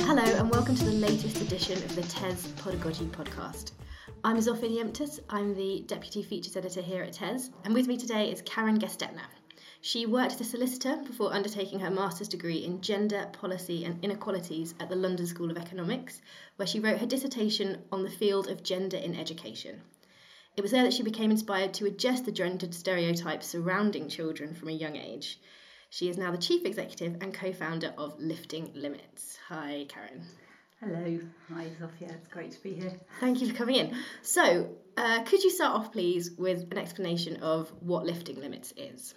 Hello, and welcome to the latest edition of the TES Pedagogy podcast. I'm Zofia Niemtus, I'm the Deputy Features Editor here at TES, and with me today is Karen Gestetner. She worked as a solicitor before undertaking her master's degree in gender, policy, and inequalities at the London School of Economics, where she wrote her dissertation on the field of gender in education. It was there that she became inspired to adjust the gendered stereotypes surrounding children from a young age. She is now the chief executive and co founder of Lifting Limits. Hi, Karen. Hello, hi Zofia. it's great to be here. Thank you for coming in. So, uh, could you start off, please, with an explanation of what Lifting Limits is?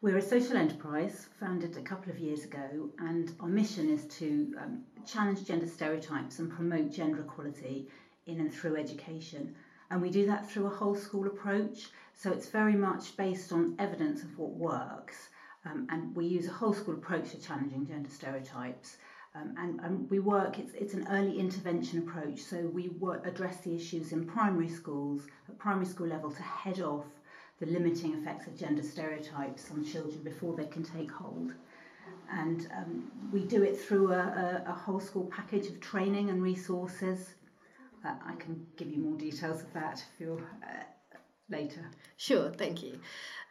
We're a social enterprise founded a couple of years ago, and our mission is to um, challenge gender stereotypes and promote gender equality in and through education. And we do that through a whole school approach, so it's very much based on evidence of what works. Um, and we use a whole school approach to challenging gender stereotypes. Um, and, and, we work, it's, it's an early intervention approach, so we work, address the issues in primary schools, at primary school level, to head off the limiting effects of gender stereotypes on children before they can take hold. And um, we do it through a, a, a, whole school package of training and resources. Uh, I can give you more details of that if you're uh, later. Sure, thank you.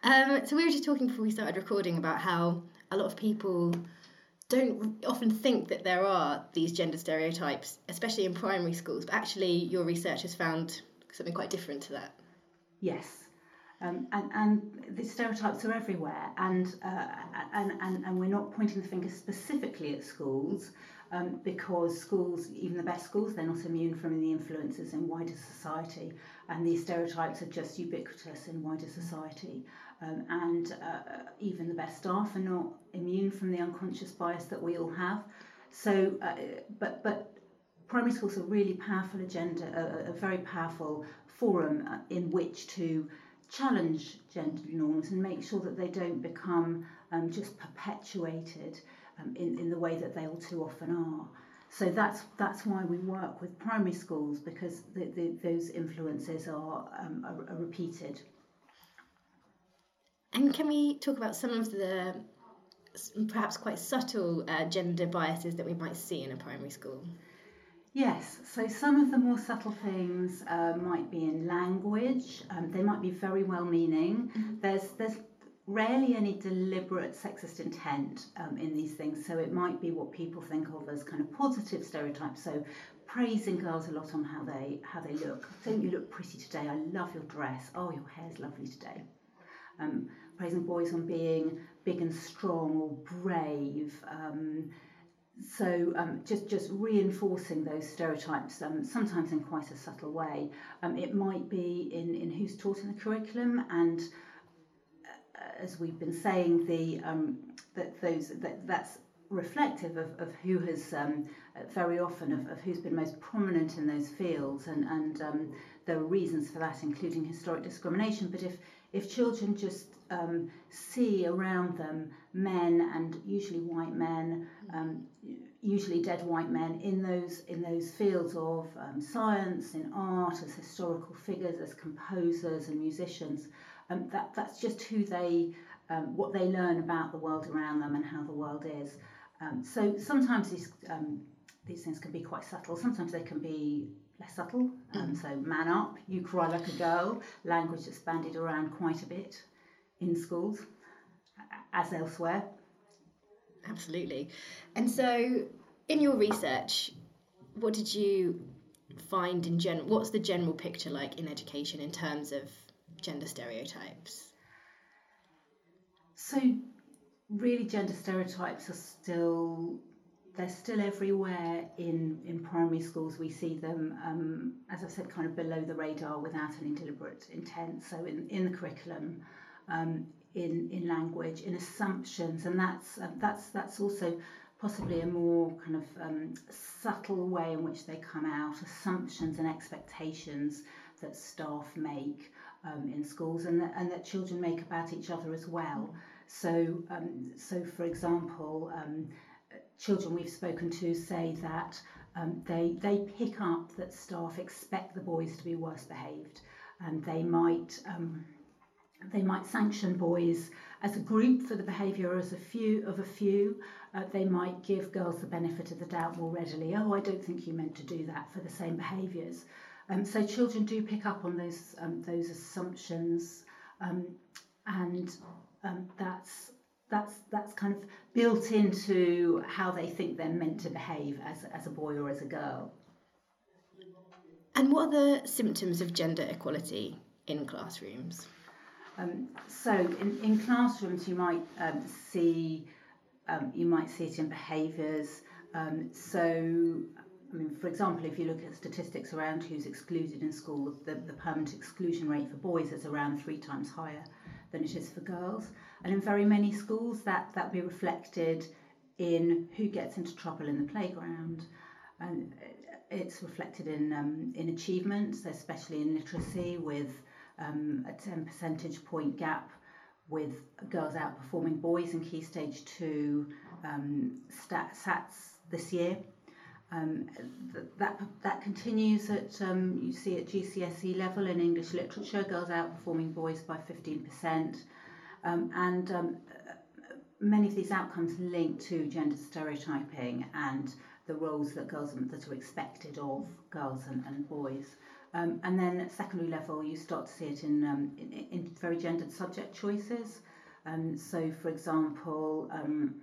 Um, so we were just talking before we started recording about how a lot of people don't often think that there are these gender stereotypes, especially in primary schools, but actually your research has found something quite different to that. Yes, um, and, and the stereotypes are everywhere, and, uh, and, and, and we're not pointing the finger specifically at schools um, because schools, even the best schools, they're not immune from the influences in wider society, and these stereotypes are just ubiquitous in wider society. Um, and uh, even the best staff are not immune from the unconscious bias that we all have. So, uh, but but primary schools are really powerful agenda, a, a very powerful forum uh, in which to challenge gender norms and make sure that they don't become um, just perpetuated um, in, in the way that they all too often are. So that's that's why we work with primary schools because the, the, those influences are, um, are, are repeated. And can we talk about some of the perhaps quite subtle uh, gender biases that we might see in a primary school? Yes, so some of the more subtle things uh, might be in language. Um, they might be very well meaning. Mm-hmm. There's there's rarely any deliberate sexist intent um, in these things. So it might be what people think of as kind of positive stereotypes. So praising girls a lot on how they how they look. Don't you look pretty today? I love your dress. Oh, your hair's lovely today. Um, praising boys on being big and strong or brave. Um, so um, just just reinforcing those stereotypes, um, sometimes in quite a subtle way. Um, it might be in, in who's taught in the curriculum, and as we've been saying, the um, that those that that's reflective of, of who has um, very often of, of who's been most prominent in those fields, and and um, there are reasons for that, including historic discrimination. But if if children just um, see around them men and usually white men, um, usually dead white men in those in those fields of um, science, in art, as historical figures, as composers and musicians. Um, that that's just who they, um, what they learn about the world around them and how the world is. Um, so sometimes these these things can be quite subtle. Sometimes they can be less subtle. Um, so man up, you cry like a girl, language that's bandied around quite a bit in schools, as elsewhere. Absolutely. And so, in your research, what did you find in general? What's the general picture like in education in terms of gender stereotypes? So, really, gender stereotypes are still they're still everywhere in, in primary schools. We see them, um, as I said, kind of below the radar without any deliberate intent. So in, in the curriculum, um, in, in language, in assumptions, and that's uh, that's that's also possibly a more kind of um, subtle way in which they come out. Assumptions and expectations that staff make um, in schools, and that, and that children make about each other as well. So um, so for example um, children we've spoken to say that um, they, they pick up that staff expect the boys to be worse behaved and they might um, they might sanction boys as a group for the behaviour as a few of a few. Uh, they might give girls the benefit of the doubt more readily. Oh, I don't think you meant to do that for the same behaviours. Um, so children do pick up on those um, those assumptions, um, and um, that's that's that's kind of built into how they think they're meant to behave as as a boy or as a girl. And what are the symptoms of gender equality in classrooms? Um, so in, in classrooms, you might um, see um, you might see it in behaviours. Um, so, I mean, for example, if you look at statistics around who's excluded in school, the, the permanent exclusion rate for boys is around three times higher than it is for girls. And in very many schools, that that be reflected in who gets into trouble in the playground. And it's reflected in um, in achievements, especially in literacy, with um, a 10 percentage point gap with girls outperforming boys in Key Stage 2 um, stat, SATs this year. Um, that, that continues at, um, you see at GCSE level in English literature, girls outperforming boys by 15%. Um, and um, many of these outcomes link to gender stereotyping and the roles that girls that are expected of girls and, and boys. Um, and then at secondary level, you start to see it in, um, in, in very gendered subject choices. Um, so, for example, um,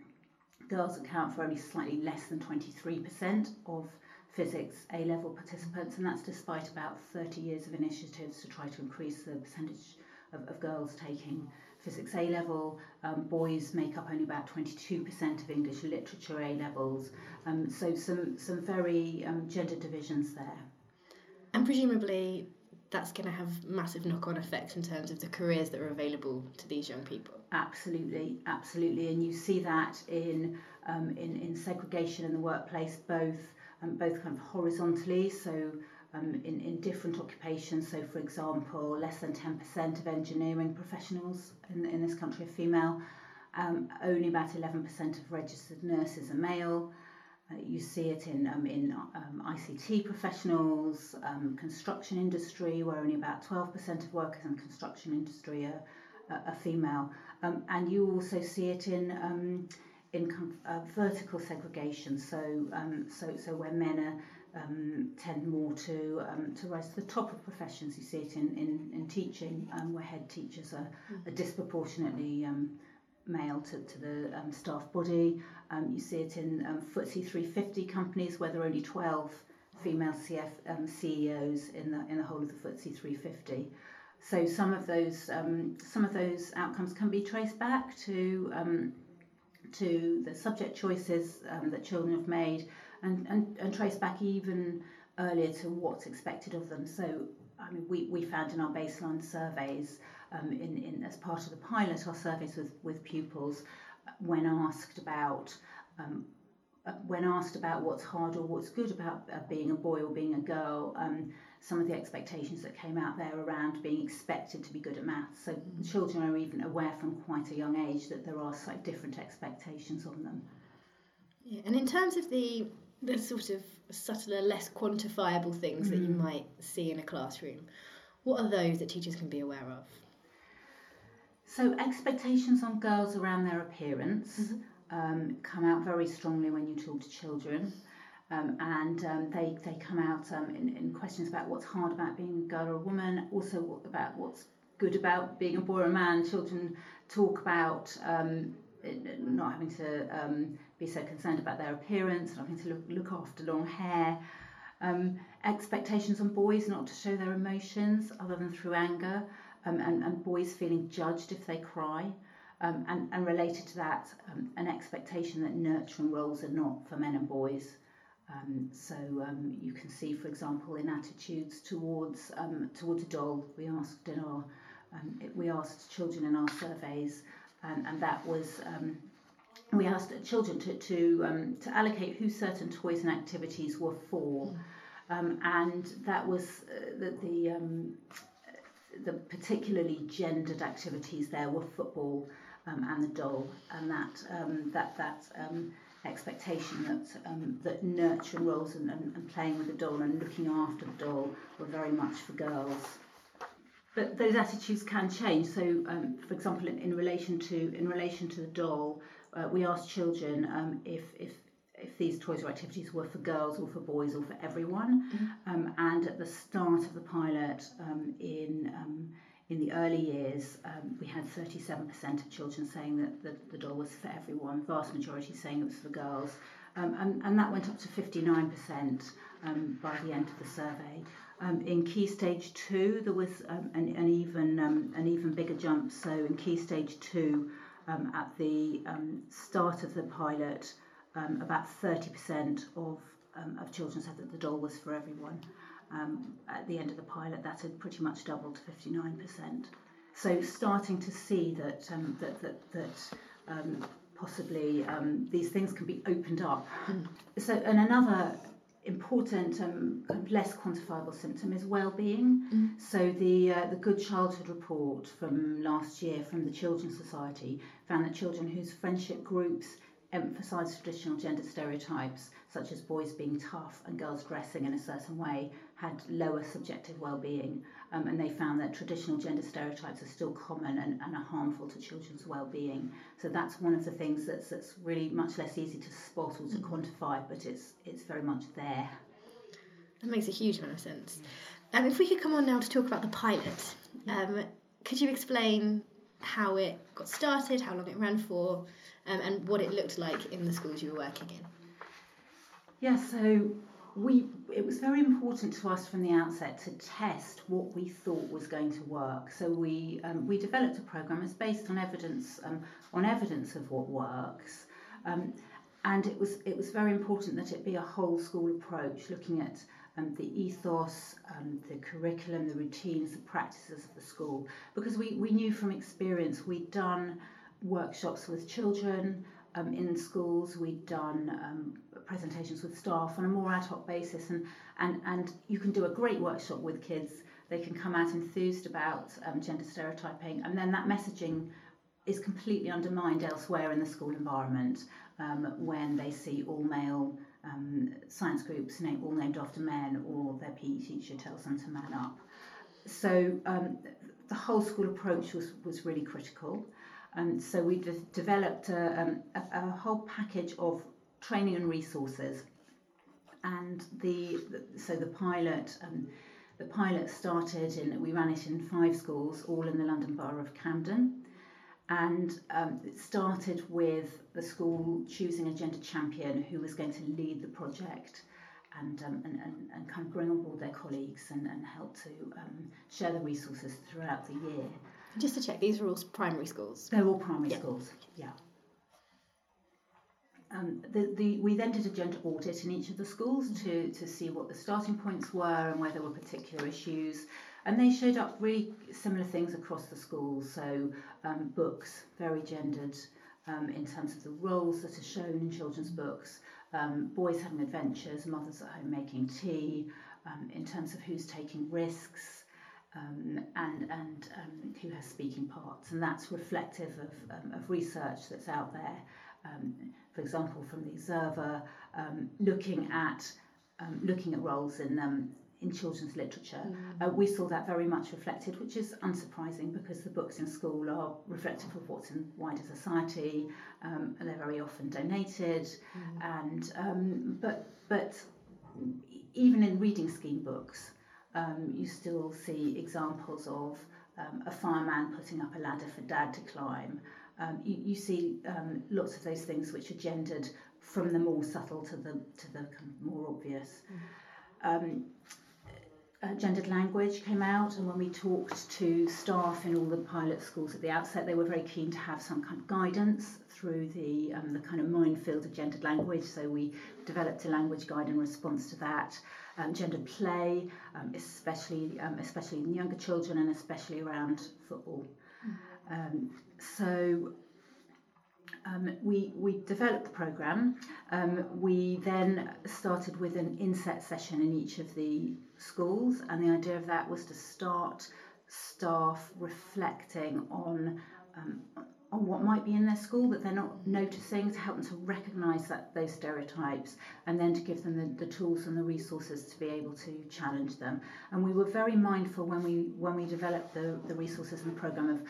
girls account for only slightly less than 23% of physics A level participants, and that's despite about 30 years of initiatives to try to increase the percentage of, of girls taking physics A level. Um, boys make up only about 22% of English literature A levels, um, so some, some very um, gender divisions there. And presumably, that's going to have massive knock on effects in terms of the careers that are available to these young people. Absolutely, absolutely. And you see that in, um, in, in segregation in the workplace, both, um, both kind of horizontally, so um, in, in different occupations. So, for example, less than 10% of engineering professionals in, in this country are female, um, only about 11% of registered nurses are male. Uh, you see it in, um, in um, ICT professionals, um, construction industry, where only about 12% of workers in construction industry are, are female. Um, and you also see it in, um, in uh, vertical segregation, so, um, so, so where men are, um, tend more to um, to rise to the top of professions. You see it in, in, in teaching, um, where head teachers are, are disproportionately um, male to, to the um, staff body. Um, you see it in um, FTSE 350 companies where there are only 12 female CF, um, CEOs in the, in the whole of the FTSE 350. So some of those um, some of those outcomes can be traced back to um, to the subject choices um, that children have made, and, and, and traced back even earlier to what's expected of them. So I mean, we, we found in our baseline surveys um, in, in, as part of the pilot, our surveys with, with pupils, when asked about um, uh, when asked about what's hard or what's good about uh, being a boy or being a girl, um, some of the expectations that came out there around being expected to be good at maths. So mm-hmm. children are even aware from quite a young age that there are slightly different expectations on them. Yeah, and in terms of the the sort of subtler, less quantifiable things mm. that you mm. might see in a classroom, what are those that teachers can be aware of? So expectations on girls around their appearance mm-hmm. um, come out very strongly when you talk to children. Um, and um, they, they come out um, in, in questions about what's hard about being a girl or a woman, also about what's good about being a boy or a man. Children talk about um, not having to um, be so concerned about their appearance, not having to look, look after long hair. Um, expectations on boys not to show their emotions other than through anger um, and, and boys feeling judged if they cry. Um, and, and related to that, um, an expectation that nurturing roles are not for men and boys. Um, so um, you can see, for example, in attitudes towards um, towards a doll, we asked in our um, we asked children in our surveys, and, and that was um, we asked children to to, um, to allocate who certain toys and activities were for, um, and that was uh, the, the um, the particularly gendered activities there were football um, and the doll, and that um, that that um, expectation that um, that nurturing roles and, and, and playing with the doll and looking after the doll were very much for girls. but those attitudes can change. So, um, for example, in, in, relation to in relation to the doll, uh, we asked children um, if if if these toys or activities were for girls or for boys or for everyone. Mm-hmm. Um, and at the start of the pilot, um, in um, in the early years, um, we had 37% of children saying that the, the doll was for everyone, vast majority saying it was for girls, um, and, and that went up to 59% um, by the end of the survey. Um, in key stage two, there was an, an, even um, an even bigger jump. So in key stage two, um, at the um, start of the pilot, um, about 30% of um, of children said that the doll was for everyone. Um, at the end of the pilot, that had pretty much doubled to 59%. So starting to see that um, that that, that um, possibly um, these things can be opened up. Mm. So and another important um, less quantifiable symptom is well-being. Mm. So the uh, the Good Childhood report from last year from the Children's Society found that children whose friendship groups emphasise traditional gender stereotypes such as boys being tough and girls dressing in a certain way had lower subjective well-being um, and they found that traditional gender stereotypes are still common and, and are harmful to children's well-being. So that's one of the things that's, that's really much less easy to spot or to mm. quantify, but it's it's very much there. That makes a huge amount of sense. Um, if we could come on now to talk about the pilot, um, could you explain how it got started, how long it ran for, um, and what it looked like in the schools you were working in? Yeah, so we it was very important to us from the outset to test what we thought was going to work. So we um, we developed a program that's based on evidence um, on evidence of what works, um, and it was it was very important that it be a whole school approach, looking at um, the ethos, um, the curriculum, the routines, the practices of the school, because we we knew from experience we'd done workshops with children um, in schools. We'd done um, presentations with staff on a more ad hoc basis, and, and, and you can do a great workshop with kids. They can come out enthused about um, gender stereotyping, and then that messaging is completely undermined elsewhere in the school environment um, when they see all male um, science groups name, all named after men, or their PE teacher tells them to man up. So um, the whole school approach was, was really critical. And so we de- developed a, um, a, a, whole package of training and resources. And the, the so the pilot um, the pilot started in we ran it in five schools, all in the London Borough of Camden. And um, it started with the school choosing a gender champion who was going to lead the project and, um, and, and, and kind of bring on board their colleagues and, and help to um, share the resources throughout the year. Just to check, these are all primary schools? They're all primary yeah. schools, yeah. Um, the, the, we then did a gender audit in each of the schools to, to see what the starting points were and where there were particular issues. And they showed up really similar things across the schools. So, um, books, very gendered um, in terms of the roles that are shown in children's books, um, boys having adventures, mothers at home making tea, um, in terms of who's taking risks, um, and, and um, who has speaking parts, and that's reflective of, um, of research that's out there. Um, for example, from the Observer, um, looking at um, looking at roles in in children's literature, mm. uh, we saw that very much reflected, which is unsurprising because the books in school are reflective of what's in wider society. Um, they're very often donated, mm. and um, but but even in reading scheme books, um, you still see examples of um, a fireman putting up a ladder for dad to climb. Um, you, you, see um, lots of those things which are gendered from the more subtle to the to the more obvious. Mm. Uh, gendered language came out, and when we talked to staff in all the pilot schools at the outset, they were very keen to have some kind of guidance through the um, the kind of minefield of gendered language. So we developed a language guide in response to that um, gendered play, um, especially um, especially in younger children and especially around football. Mm. so um, we, we developed the programme. Um, we then started with an inset session in each of the schools, and the idea of that was to start staff reflecting on um, on what might be in their school that they're not noticing to help them to recognise that those stereotypes and then to give them the, the tools and the resources to be able to challenge them. And we were very mindful when we when we developed the, the resources and the programme of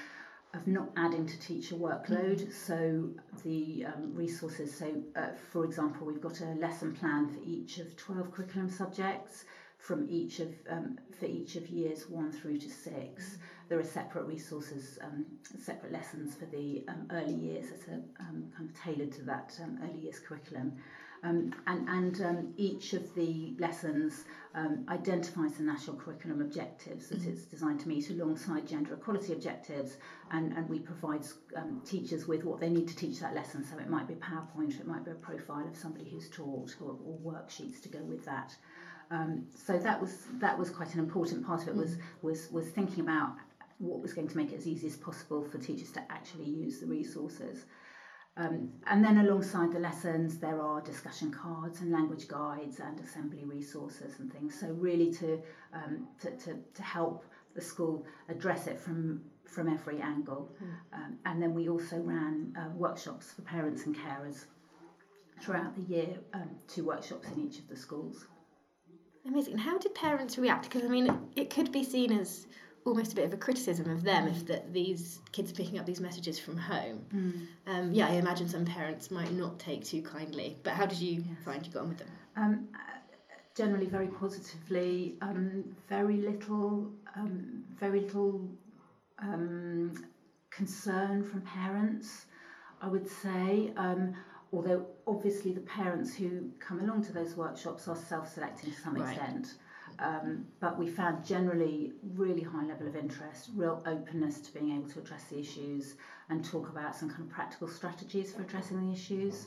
of not adding to teacher workload. Mm-hmm. So the um, resources, so uh, for example, we've got a lesson plan for each of 12 curriculum subjects from each of um, for each of years one through to 6 mm-hmm. There are separate resources, um, separate lessons for the um, early years that are um, kind of tailored to that um, early years curriculum. Um, and and um, each of the lessons um, identifies the national curriculum objectives that mm-hmm. it's designed to meet alongside gender equality objectives, and, and we provide um, teachers with what they need to teach that lesson. So it might be a PowerPoint, it might be a profile of somebody who's taught, or, or worksheets to go with that. Um, so that was that was quite an important part of it. Was mm-hmm. was was thinking about what was going to make it as easy as possible for teachers to actually use the resources. Um, and then alongside the lessons, there are discussion cards and language guides and assembly resources and things. So really to, um, to, to, to, help the school address it from, from every angle. Mm. Um, and then we also ran uh, workshops for parents and carers throughout the year, um, two workshops in each of the schools. Amazing. How did parents react? Because I mean, it could be seen as almost a bit of a criticism of them if that these kids are picking up these messages from home. Mm. Um, yeah, I imagine some parents might not take too kindly. But how did you yes. find you got on with them? Um, generally, very positively. Um, very little, um, very little um, concern from parents. I would say. Um, although obviously the parents who come along to those workshops are self-selecting to some right. extent. Um, but we found generally really high level of interest, real openness to being able to address the issues and talk about some kind of practical strategies for addressing the issues.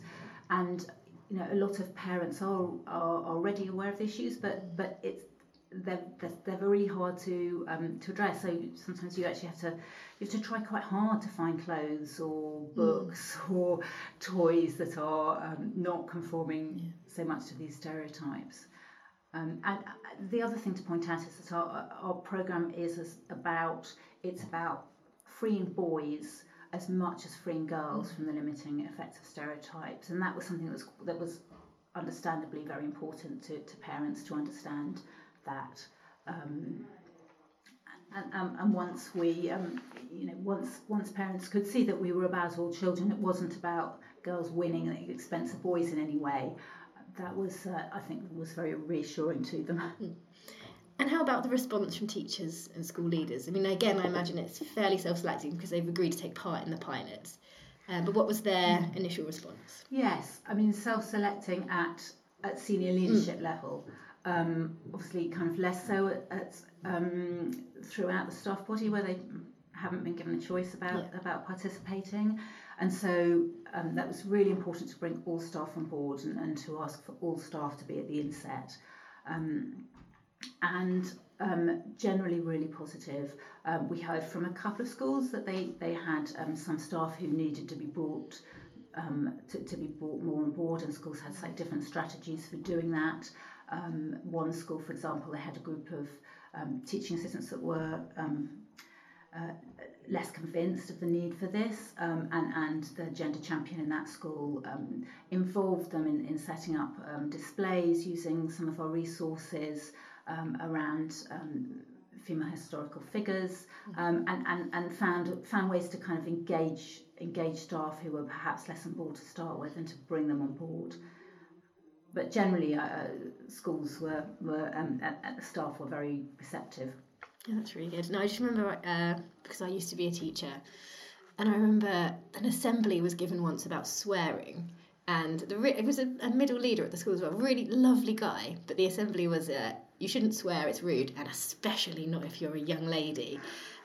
And you know, a lot of parents are, are already aware of the issues, but but it's they're, they're, they're very hard to um, to address. So sometimes you actually have to you have to try quite hard to find clothes or mm. books mm. or toys that are um, not conforming yeah. so much to these stereotypes. Um, and uh, the other thing to point out is that our, our program is about it's about freeing boys as much as freeing girls from the limiting effects of stereotypes, and that was something that was that was understandably very important to, to parents to understand that. Um, and, um, and once we, um, you know, once once parents could see that we were about all children, it wasn't about girls winning at the expense of boys in any way that was, uh, I think, was very reassuring to them. Hmm. And how about the response from teachers and school leaders? I mean, again, I imagine it's fairly self-selecting because they've agreed to take part in the pilots. Uh, but what was their mm. initial response? Yes, I mean, self-selecting at at senior leadership mm. level. Um, obviously, kind of less so at, at um, throughout the staff body where they haven't been given a choice about yeah. about participating. And so um, that was really important to bring all staff on board and, and to ask for all staff to be at the inset. Um, and um, generally really positive. Um, we heard from a couple of schools that they, they had um, some staff who needed to be brought um, to, to be brought more on board and schools had like different strategies for doing that. Um, one school, for example, they had a group of um, teaching assistants that were um, uh, less convinced of the need for this, um, and, and the gender champion in that school um, involved them in, in setting up um, displays using some of our resources um, around um, female historical figures, um, and, and, and found found ways to kind of engage engage staff who were perhaps less on board to start with, and to bring them on board. But generally, uh, uh schools were were and staff were very receptive. Yeah, that's really good. No, I just remember uh, because I used to be a teacher, and I remember an assembly was given once about swearing, and the it was a, a middle leader at the school as well, really lovely guy. But the assembly was uh, you shouldn't swear, it's rude, and especially not if you're a young lady.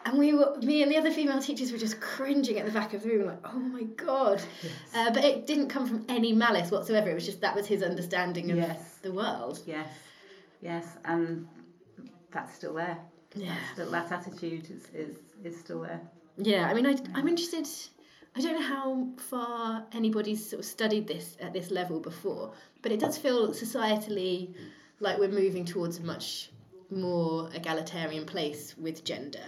And we were, me and the other female teachers were just cringing at the back of the room, like, oh my god. Yes. Uh, but it didn't come from any malice whatsoever. It was just that was his understanding of yes. the world. Yes, yes, and that's still there yeah. Still, that attitude is, is, is still there. Yeah, I mean, I, I'm interested. I don't know how far anybody's sort of studied this at this level before, but it does feel societally like we're moving towards a much more egalitarian place with gender.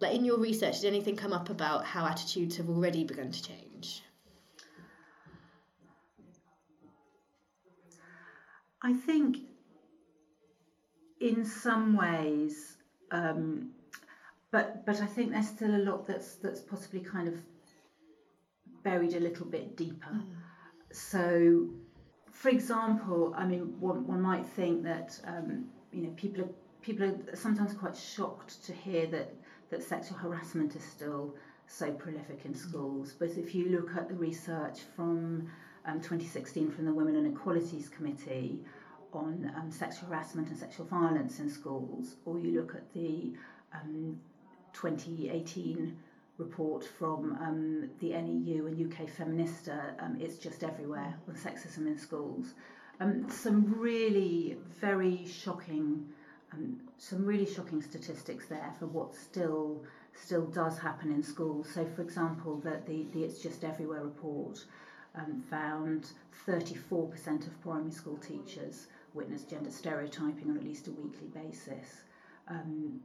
like in your research, did anything come up about how attitudes have already begun to change? I think in some ways, um, but but I think there's still a lot that's that's possibly kind of buried a little bit deeper. Mm. So, for example, I mean, one, one might think that um, you know people are people are sometimes quite shocked to hear that that sexual harassment is still so prolific in schools. But if you look at the research from um, 2016 from the Women and Equalities Committee on um, sexual harassment and sexual violence in schools, or you look at the um, 2018 report from um, the NEU and UK Feminista, um, it's just everywhere on sexism in schools. Um, some really very shocking, um, some really shocking statistics there for what still still does happen in schools. So, for example, that the, the It's Just Everywhere report um, found 34% of primary school teachers witness gender stereotyping on at least a weekly basis. Um,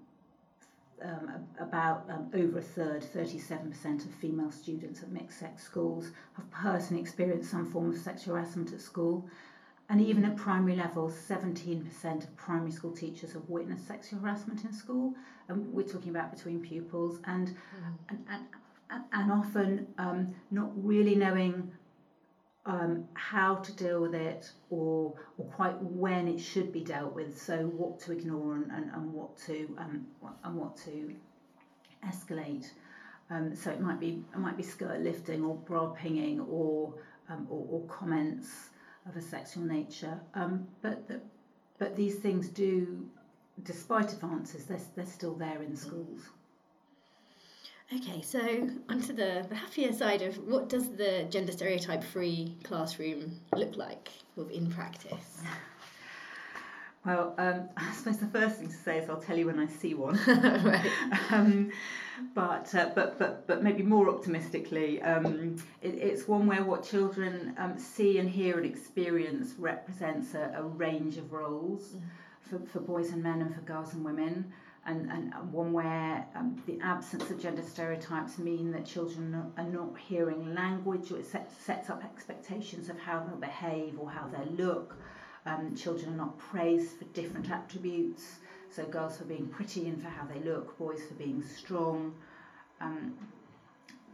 um, about um, over a third, 37% of female students at mixed sex schools have personally experienced some form of sexual harassment at school. And even at primary level, 17% of primary school teachers have witnessed sexual harassment in school. And we're talking about between pupils, and, mm. and, and, and, often um, not really knowing um, how to deal with it or or quite when it should be dealt with. So what to ignore and, and, and what to um, and what to escalate. Um, so it might be it might be skirt lifting or bra pinging or um, or, or, comments of a sexual nature. Um, but the, but these things do, despite advances, they're, they're still there in schools. Okay, so onto the, the happier side of what does the gender stereotype free classroom look like in practice? Well, um, I suppose the first thing to say is I'll tell you when I see one. right. um, but, uh, but, but, but maybe more optimistically, um, it, it's one where what children um, see and hear and experience represents a, a range of roles mm. for, for boys and men and for girls and women and, and one where um, the absence of gender stereotypes mean that children are not hearing language or it sets, sets up expectations of how they'll behave or how they'll look. Um, children are not praised for different attributes, so girls for being pretty and for how they look, boys for being strong. Um,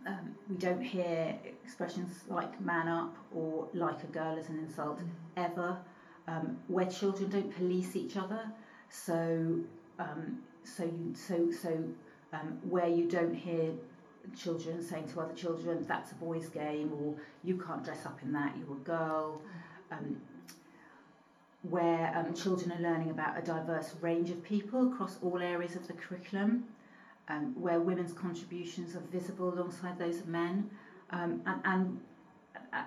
um, we don't hear expressions like man up or like a girl as an insult ever, um, where children don't police each other. So um, so you, so so um, where you don't hear children saying to other children that's a boy's game or you can't dress up in that you're a girl um, where um, children are learning about a diverse range of people across all areas of the curriculum um, where women's contributions are visible alongside those of men um, and, and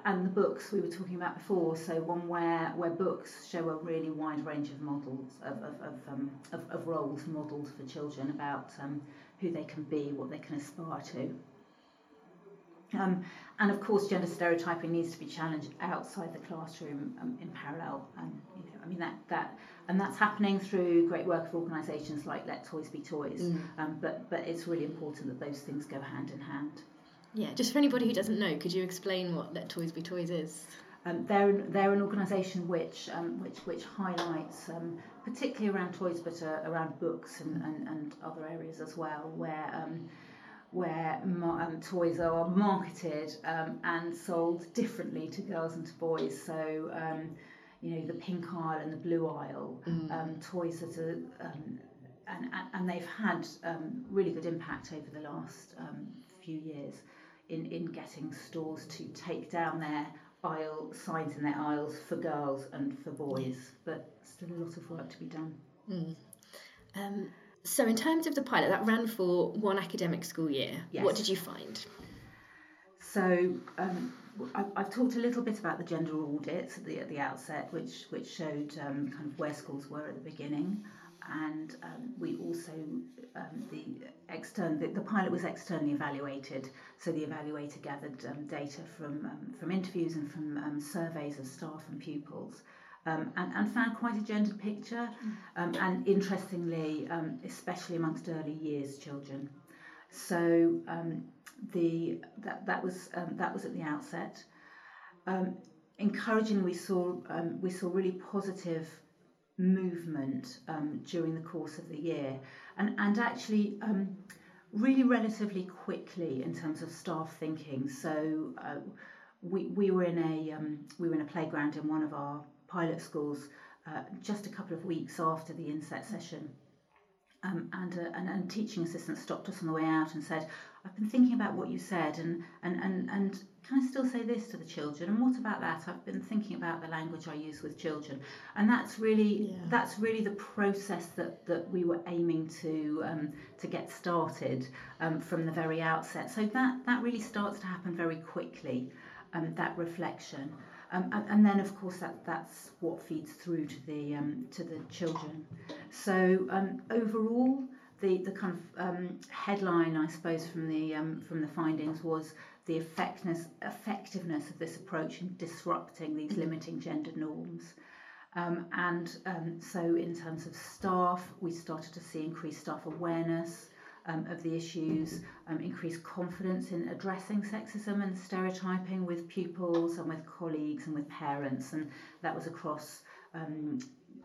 and the books we were talking about before, so one where where books show a really wide range of models of of, of, um, of, of roles modelled for children about um, who they can be, what they can aspire to. Um, and of course, gender stereotyping needs to be challenged outside the classroom um, in parallel. And you know, I mean that that and that's happening through great work of organisations like Let Toys Be Toys. Mm. Um, but but it's really important that those things go hand in hand. Yeah, just for anybody who doesn't know, could you explain what Let Toys Be Toys is? Um, they're they're an organisation which um, which which highlights um, particularly around toys, but uh, around books and, and, and other areas as well, where um, where um, toys are marketed um, and sold differently to girls and to boys. So you know the pink aisle and the blue aisle, mm. toys that are and, and they've had really good impact over the last few years in, in getting stores to take down their aisle signs in their aisles for girls and for boys, but still a lot of work to be done. Mm. Um, so, in terms of the pilot, that ran for one academic school year. Yes. What did you find? So, um, I, have talked a little bit about the gender audits at the, at the outset, which which showed um, kind of where schools were at the beginning and um, we also um, the external the, the, pilot was externally evaluated. So the evaluator gathered um, data from um, from interviews and from um, surveys of staff and pupils um, and, and found quite a gendered picture and interestingly especially amongst early years children. So um, the that that was um, that was at the outset. Um, encouragingly, we saw um, we saw really positive movement um, during the course of the year, and and actually um, really relatively quickly in terms of staff thinking. So uh, we we were in a um, we were in a playground in one of our pilot schools uh, just a couple of weeks after the inset session. Um, and, uh, and and teaching assistant stopped us on the way out and said, "I've been thinking about what you said, and and and and can I still say this to the children? And what about that? I've been thinking about the language I use with children, and that's really yeah. that's really the process that, that we were aiming to um, to get started um, from the very outset. So that that really starts to happen very quickly, um, that reflection. Um, and, and, then, of course, that, that's what feeds through to the um, to the children. So um, overall, the the kind of um, headline, I suppose, from the um, from the findings was the effectiveness, effectiveness of this approach in disrupting these limiting gender norms. Um, and um, so, in terms of staff, we started to see increased staff awareness um, of the issues, um, increased confidence in addressing sexism and stereotyping with pupils and with colleagues and with parents, and that was across um,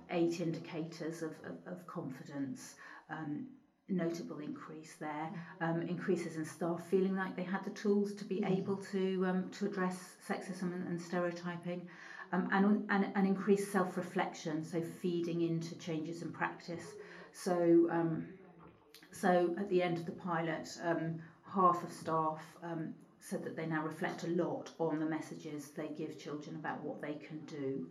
eight indicators of, of, of confidence. Um, notable increase there, um, increases in staff feeling like they had the tools to be able to um, to address sexism and, and stereotyping, um, and, and and increased self-reflection, so feeding into changes in practice. So um, so at the end of the pilot, um, half of staff um, said that they now reflect a lot on the messages they give children about what they can do.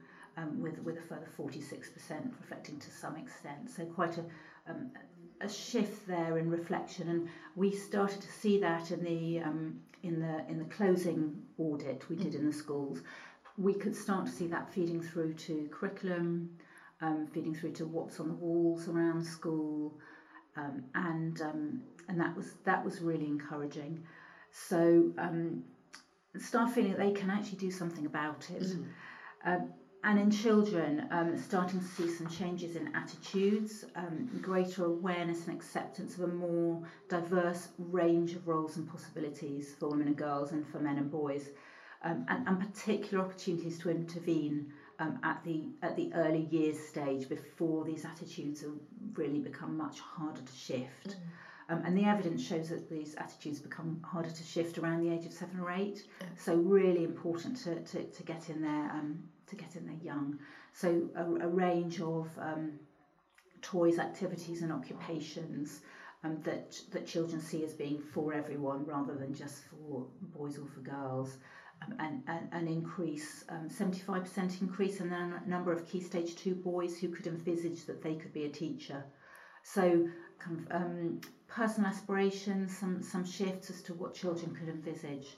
With with a further 46% reflecting to some extent. So quite a um, a shift there in reflection, and we started to see that in the um, in the in the closing audit we did in the schools. We could start to see that feeding through to curriculum, um, feeding through to what's on the walls around school, um, and um, and that was that was really encouraging. So um, staff feeling that they can actually do something about it. Mm. And in children, um, starting to see some changes in attitudes, um, greater awareness and acceptance of a more diverse range of roles and possibilities for women and girls and for men and boys, um, and, and, particular opportunities to intervene um, at the at the early years stage before these attitudes have really become much harder to shift. Mm. Um, and the evidence shows that these attitudes become harder to shift around the age of seven or eight. Yeah. So really important to, to, to get in there um, to get in there young. So a, a range of um, toys, activities, and occupations um, that that children see as being for everyone rather than just for boys or for girls. Um, and, and an increase, 75% um, increase in the number of Key Stage 2 boys who could envisage that they could be a teacher. So, kind of, um, personal aspirations, some, some shifts as to what children could envisage.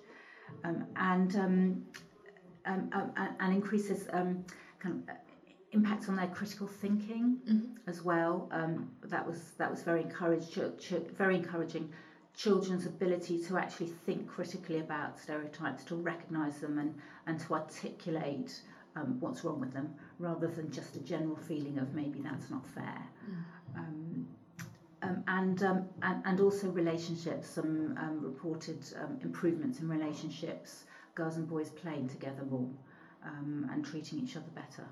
Um, and um, um, um, and increases um, kind of uh, impacts on their critical thinking mm-hmm. as well. Um, that was that was very encouraged, ch- ch- very encouraging. Children's ability to actually think critically about stereotypes, to recognise them, and and to articulate um, what's wrong with them, rather than just a general feeling of maybe that's not fair. Mm. Um, um, and, um, and and also relationships. Some um, reported um, improvements in relationships girls and boys playing together more um, and treating each other better.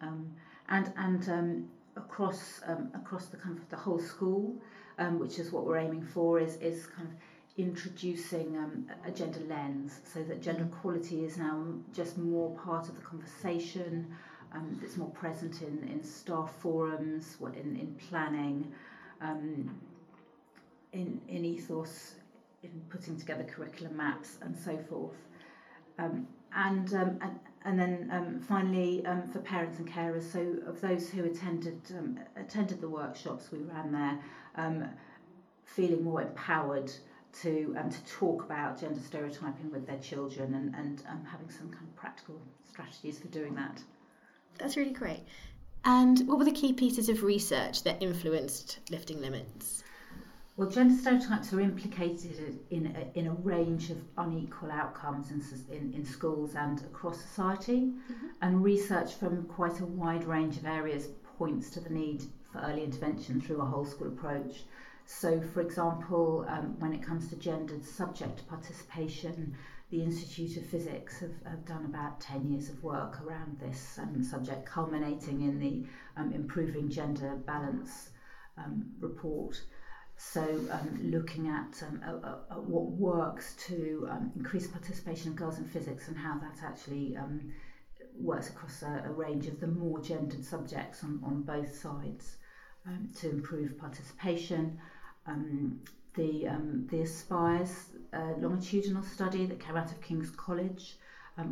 Um, and and um, across um, across the kind of the whole school, um, which is what we're aiming for, is is kind of introducing um, a gender lens so that gender equality is now just more part of the conversation. Um, it's more present in, in staff forums, in, in planning, um, in, in ethos, in putting together curriculum maps and so forth. Um, and, um, and, and then um, finally um, for parents and carers, so of those who attended attended the workshops we ran there, feeling more empowered to um, to talk about gender stereotyping with their children and, and um, having some kind of practical strategies for doing that. That's really great. And what were the key pieces of research that influenced lifting limits? Well, gender stereotypes are implicated in a, in a range of unequal outcomes in, in, in schools and across society, mm-hmm. and research from quite a wide range of areas points to the need for early intervention through a whole school approach So, for example, um, when it comes to gendered subject participation, the Institute of Physics have, have done about 10 years of work around this um, subject, culminating in the um, Improving Gender Balance um, report. So, um, looking at, um, at, at, what works to um, increase participation of girls in physics and how that actually um, works across a, a range of the more gendered subjects on, on both sides um, to improve participation. Um, the, the Aspires uh, longitudinal study that came out of King's College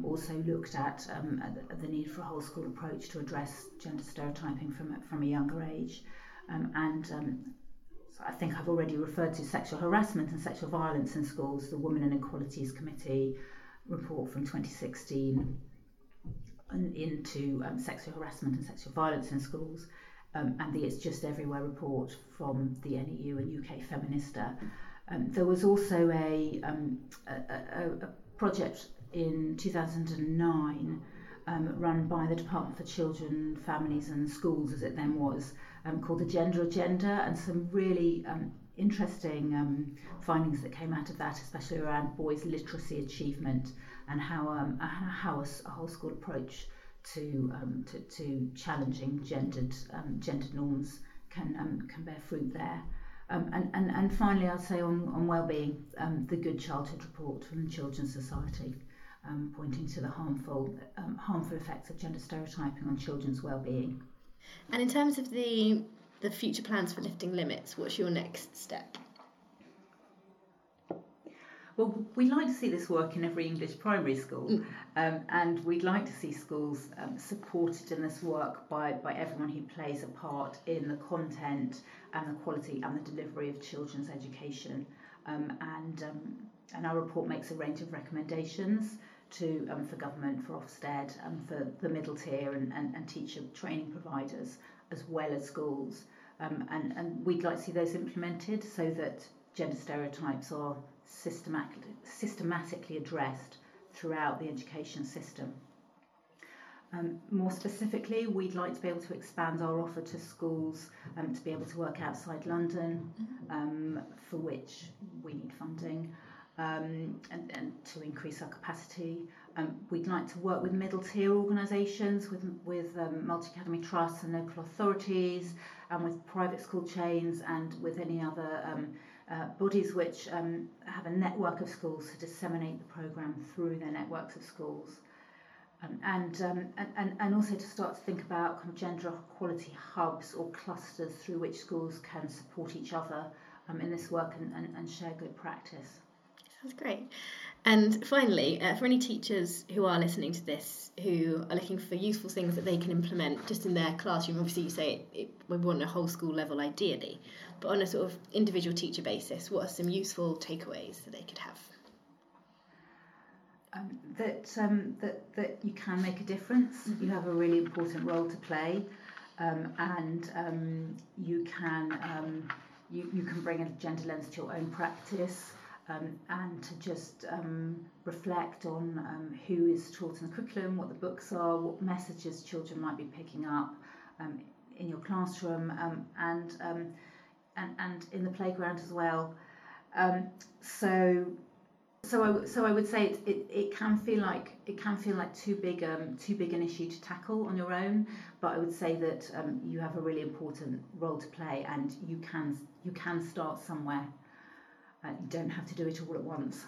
also looked at, at the need for a whole school approach to address gender stereotyping from, from a younger age. And I think I've already referred to sexual harassment and sexual violence in schools, the Women and Equalities Committee report from 2016 into um, sexual harassment and sexual violence in schools um, and the It's Just Everywhere report from the NEU and UK Feminista. Um, there was also a, um, a, a, a project in 2009 um, run by the Department for Children, Families and Schools, as it then was, um, called the Gender Agenda, and some really um, interesting um, findings that came out of that, especially around boys' literacy achievement and how, um, how a, a whole school approach to, um, to, to challenging gendered, um, gendered norms can, um, can bear fruit there. Um, and, and, and finally, I'd say on, on well-being, um, the Good Childhood Report from the Children's Society, um, pointing to the harmful, um, harmful effects of gender stereotyping on children's well-being. And in terms of the, the future plans for lifting limits, what's your next step? Well, we'd like to see this work in every English primary school, mm. um, and we'd like to see schools um, supported in this work by, by everyone who plays a part in the content and the quality and the delivery of children's education. Um, and, um, and our report makes a range of recommendations to um, for government, for Ofsted, and for the middle tier and, and, and teacher training providers, as well as schools. Um, and, and we'd like to see those implemented so that gender stereotypes are systematically, systematically addressed throughout the education system. Um, more specifically, we'd like to be able to expand our offer to schools um, to be able to work outside London, mm-hmm. um, for which we need funding, um, and, and to increase our capacity. Um, we'd like to work with middle tier organisations, with, with um, multi academy trusts and local authorities, and with private school chains, and with any other uh, bodies which um, have a network of schools to disseminate the programme through their networks of schools. Um, and, um, and, and also to start to think about kind of gender equality hubs or clusters through which schools can support each other um, in this work and, and, and share good practice. Sounds great. And finally, uh, for any teachers who are listening to this, who are looking for useful things that they can implement just in their classroom, obviously you say it, it, we want a whole school level ideally, but on a sort of individual teacher basis, what are some useful takeaways that they could have? Um, that, um, that that you can make a difference. Mm-hmm. You have a really important role to play, um, and um, you can um, you, you can bring a gender lens to your own practice um, and to just um, reflect on um, who is taught in the curriculum, what the books are, what messages children might be picking up um, in your classroom, um, and, um, and and in the playground as well. so. So I, so I would say it, it, it can feel like it can feel like too big um, too big an issue to tackle on your own, but I would say that um, you have a really important role to play, and you can you can start somewhere you don't have to do it all at once.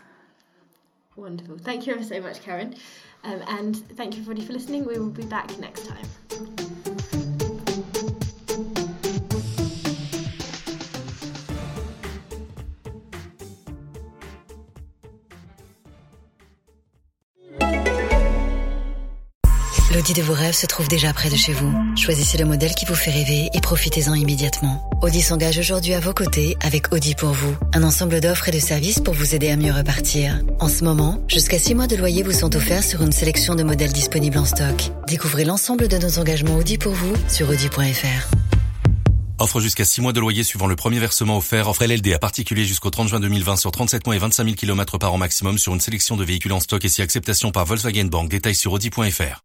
Wonderful. Thank you ever so much, Karen. Um, and thank you everybody for listening. We will be back next time. L'audi de vos rêves se trouve déjà près de chez vous. Choisissez le modèle qui vous fait rêver et profitez-en immédiatement. Audi s'engage aujourd'hui à vos côtés avec Audi pour vous, un ensemble d'offres et de services pour vous aider à mieux repartir. En ce moment, jusqu'à 6 mois de loyer vous sont offerts sur une sélection de modèles disponibles en stock. Découvrez l'ensemble de nos engagements Audi pour vous sur audi.fr. Offre jusqu'à 6 mois de loyer suivant le premier versement offert. Offre LLD à particulier jusqu'au 30 juin 2020 sur 37 mois et 25 000 km par an maximum sur une sélection de véhicules en stock et si acceptation par Volkswagen Bank. Détails sur audi.fr.